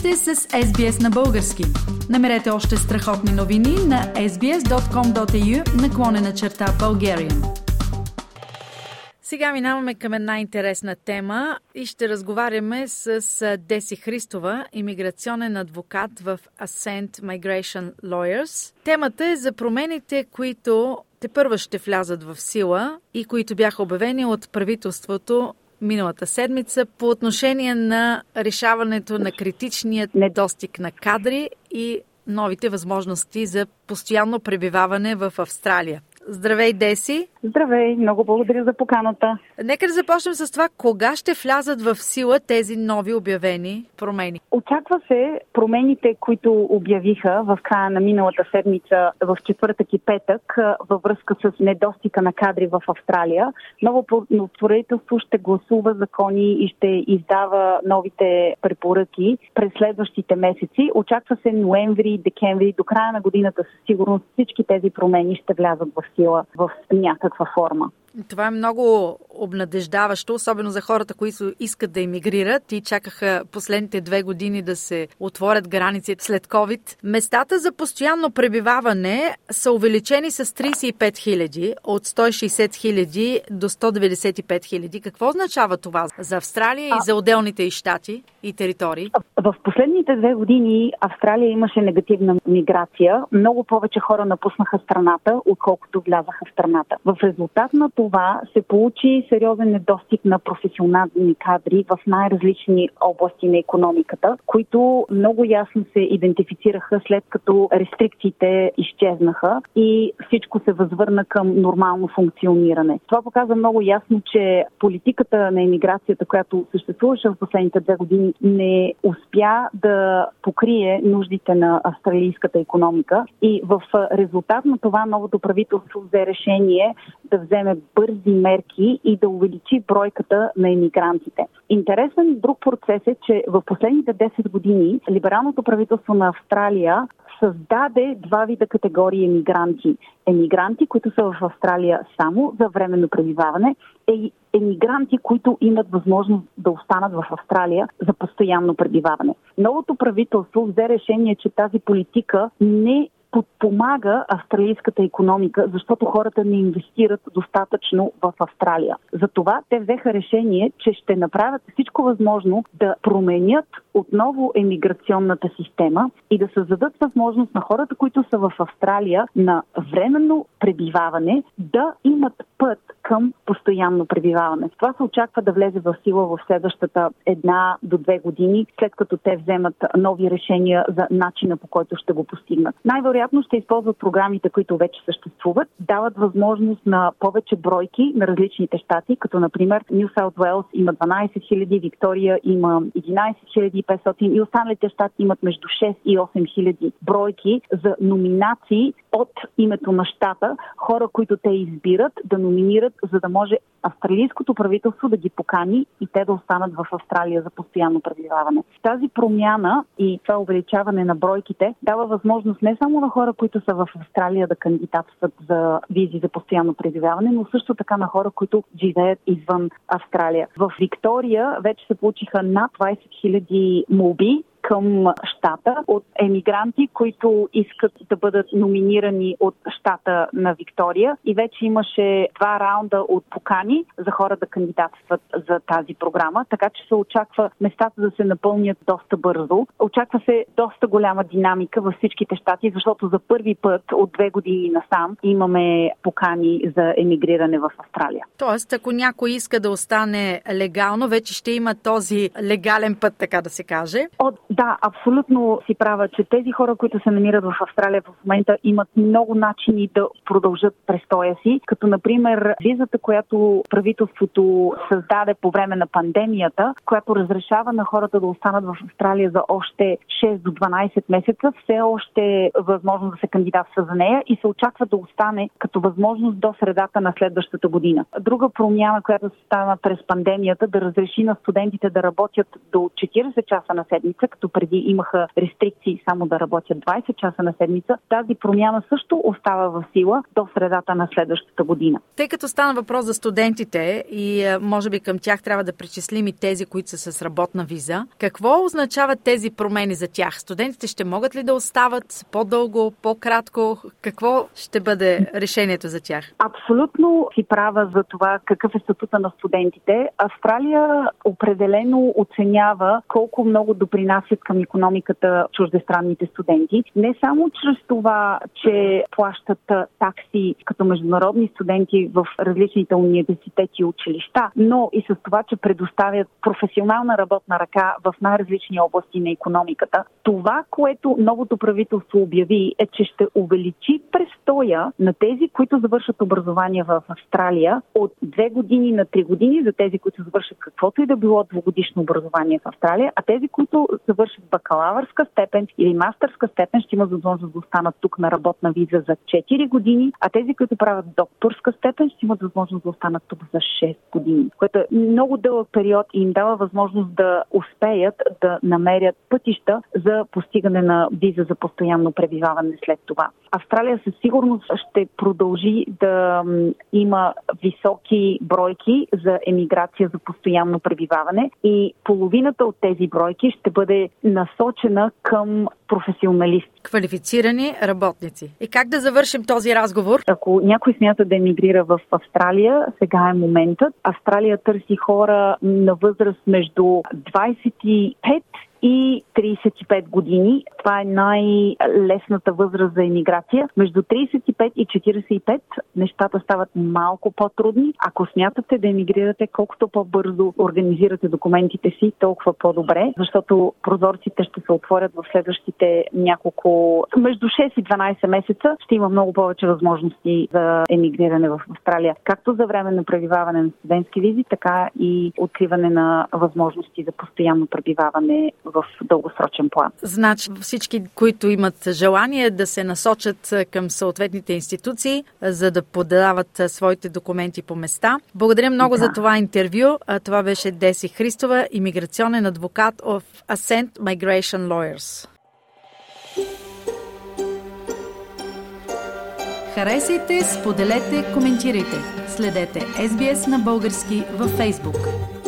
сте с SBS на български. Намерете още страхотни новини на sbs.com.au наклонена черта Bulgarian. Сега минаваме към една интересна тема и ще разговаряме с Деси Христова, иммиграционен адвокат в Ascent Migration Lawyers. Темата е за промените, които те първа ще влязат в сила и които бяха обявени от правителството миналата седмица по отношение на решаването на критичният недостиг на кадри и новите възможности за постоянно пребиваване в Австралия. Здравей, Деси! Здравей, много благодаря за поканата. Нека да започнем с това, кога ще влязат в сила тези нови обявени промени? Очаква се промените, които обявиха в края на миналата седмица в четвъртък и петък във връзка с недостига на кадри в Австралия. Ново правителство ще гласува закони и ще издава новите препоръки през следващите месеци. Очаква се ноември, декември, до края на годината със сигурност всички тези промени ще влязат в сила в някаква форма. Това е много обнадеждаващо, особено за хората, които искат да емигрират и чакаха последните две години да се отворят границите след COVID. Местата за постоянно пребиваване са увеличени с 35 000, от 160 000 до 195 000. Какво означава това за Австралия и за отделните и щати и територии? В последните две години Австралия имаше негативна миграция. Много повече хора напуснаха страната, отколкото влязаха в страната. В резултат на това се получи сериозен недостиг на професионални кадри в най-различни области на економиката, които много ясно се идентифицираха след като рестрикциите изчезнаха и всичко се възвърна към нормално функциониране. Това показва много ясно, че политиката на емиграцията, която съществуваше в последните две години, не успя да покрие нуждите на австралийската економика и в резултат на това новото правителство взе решение да вземе бързи мерки и да увеличи бройката на емигрантите. Интересен друг процес е, че в последните 10 години либералното правителство на Австралия създаде два вида категории емигранти. Емигранти, които са в Австралия само за временно пребиваване и емигранти, които имат възможност да останат в Австралия за постоянно пребиваване. Новото правителство взе решение, че тази политика не подпомага австралийската економика, защото хората не инвестират достатъчно в Австралия. Затова те взеха решение, че ще направят всичко възможно да променят отново емиграционната система и да създадат възможност на хората, които са в Австралия на временно пребиваване, да имат път към постоянно пребиваване. Това се очаква да влезе в сила в следващата една до две години, след като те вземат нови решения за начина по който ще го постигнат. Най-вероятно ще използват програмите, които вече съществуват, дават възможност на повече бройки на различните щати, като например Нью Саут Уелс има 12 000, Виктория има 11 500 и останалите щати имат между 6 и 8 000 бройки за номинации от името на щата, хора, които те избират да номинират, за да може австралийското правителство да ги покани и те да останат в Австралия за постоянно пребиваване. Тази промяна и това увеличаване на бройките дава възможност не само на хора, които са в Австралия да кандидатстват за визи за постоянно пребиваване, но също така на хора, които живеят извън Австралия. В Виктория вече се получиха над 20 000 молби към щата от емигранти, които искат да бъдат номинирани от щата на Виктория. И вече имаше два раунда от покани за хора да кандидатстват за тази програма, така че се очаква местата да се напълнят доста бързо. Очаква се доста голяма динамика във всичките щати, защото за първи път от две години насам имаме покани за емигриране в Австралия. Тоест, ако някой иска да остане легално, вече ще има този легален път, така да се каже. От да, абсолютно си права, че тези хора, които се намират в Австралия в момента, имат много начини да продължат престоя си, като например визата, която правителството създаде по време на пандемията, която разрешава на хората да останат в Австралия за още 6 до 12 месеца, все още е възможно да се кандидатства за нея и се очаква да остане като възможност до средата на следващата година. Друга промяна, която стана през пандемията, да разреши на студентите да работят до 40 часа на седмица, като преди имаха рестрикции само да работят 20 часа на седмица, тази промяна също остава в сила до средата на следващата година. Тъй като стана въпрос за студентите и е, може би към тях трябва да причислим и тези, които са с работна виза, какво означават тези промени за тях? Студентите ще могат ли да остават по-дълго, по-кратко? Какво ще бъде решението за тях? Абсолютно си права за това какъв е статута на студентите. Австралия определено оценява колко много допринасят към економиката чуждестранните студенти. Не само чрез това, че плащат такси като международни студенти в различните университети и училища, но и с това, че предоставят професионална работна ръка в най-различни области на економиката. Това, което новото правителство обяви е, че ще увеличи престоя на тези, които завършат образование в Австралия от две години на три години за тези, които завършат каквото и да било двогодишно образование в Австралия, а тези, които завършат бакалавърска степен или мастърска степен, ще имат възможност да останат тук на работна виза за 4 години, а тези, които правят докторска степен, ще имат възможност да останат тук за 6 години, което е много дълъг период и им дава възможност да успеят да намерят пътища за постигане на виза за постоянно пребиваване след това. Австралия със сигурност ще продължи да има високи бройки за емиграция за постоянно пребиваване и половината от тези бройки ще бъде насочена към професионалисти. Квалифицирани работници. И как да завършим този разговор? Ако някой смята да емигрира в Австралия, сега е моментът. Австралия търси хора на възраст между 25 и 35 години. Това е най-лесната възраст за емиграция. Между 35 и 45 нещата стават малко по-трудни. Ако смятате да емигрирате, колкото по-бързо организирате документите си, толкова по-добре, защото прозорците ще се отворят в следващите няколко... Между 6 и 12 месеца ще има много повече възможности за емигриране в Австралия. Както за време на пребиваване на студентски визи, така и откриване на възможности за постоянно пребиваване в дългосрочен план. Значи всички, които имат желание да се насочат към съответните институции, за да подават своите документи по места. Благодаря много да. за това интервю. Това беше Деси Христова, иммиграционен адвокат of Ascent Migration Lawyers. Харесайте, споделете, коментирайте. Следете SBS на български във Facebook.